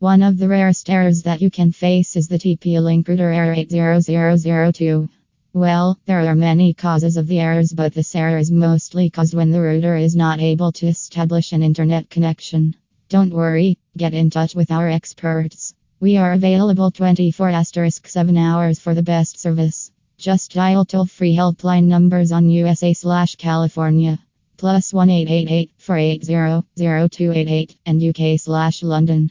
One of the rarest errors that you can face is the TP Link Router Error 80002. Well, there are many causes of the errors, but this error is mostly caused when the router is not able to establish an internet connection. Don't worry, get in touch with our experts. We are available 24 7 hours for the best service. Just dial toll free helpline numbers on USA slash California plus 1888 480 0288 and UK slash London.